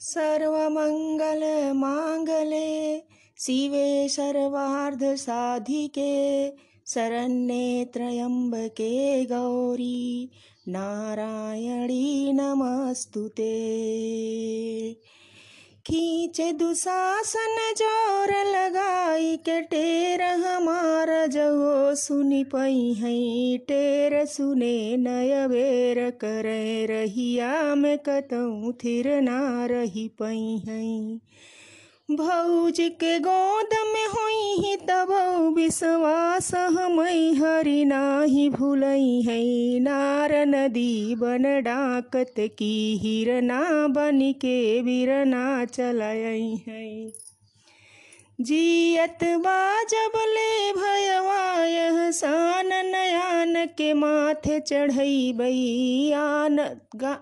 सर्वमङ्गलमाङ्गले शिवे सर्वार्धसाधिके शरण्ये त्र्यम्बके गौरी नारायणी नमस्तु ते। खींचे दुशासन जोर लगाई के टेर हमार जगो सुनी पई है टेर सुने नय बेर करे रहिया में कतऊ थिर ना रही पई है भौज के गोद में होई ही तब विश्वास हमई हरि नाही भूलई है नार नदी बन डाकत की हिरना बन के बिरना चलाई है जियत बाजब ले भयवा यह सान नयान के माथे चढ़ई बई आन गा,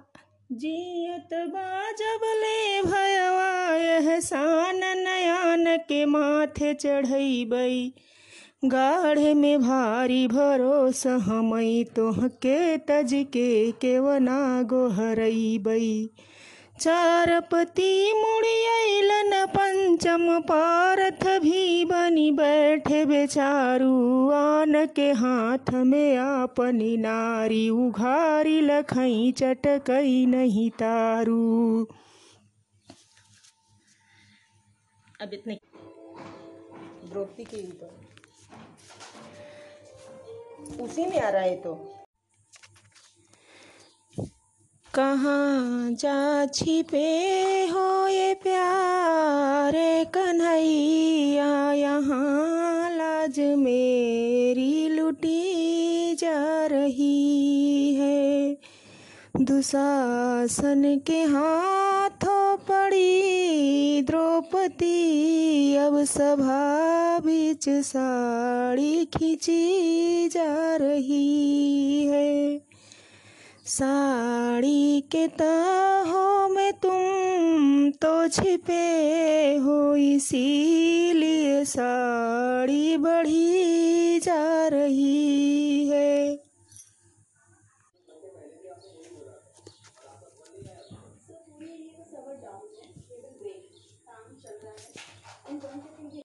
जियत बाजब ले भयवा यह सान नयान के माथे चढ़ई बई। गाढ़े में भारी भरोसा हमई, तोहके तज के केवना गोहरई बई। चार पति मुड़ियलन पंचम पारथ भी बनी बैठे बेचारू आन के हाथ में आपनी नारी उघारी लखई चटकई नहीं तारू। अब इतने द्रौपदी के ऊपर उसी में आ रहा है तो। कहाँ जा छिपे हो ये लाज मेरी लुटी जा रही है। दुशासन के हाथों पड़ी द्रौपदी, अब सभा बीच साड़ी खींची जा रही है। साड़ी के ताहों में तुम छिपे हो इसीलिए साड़ी बढ़ी जा रही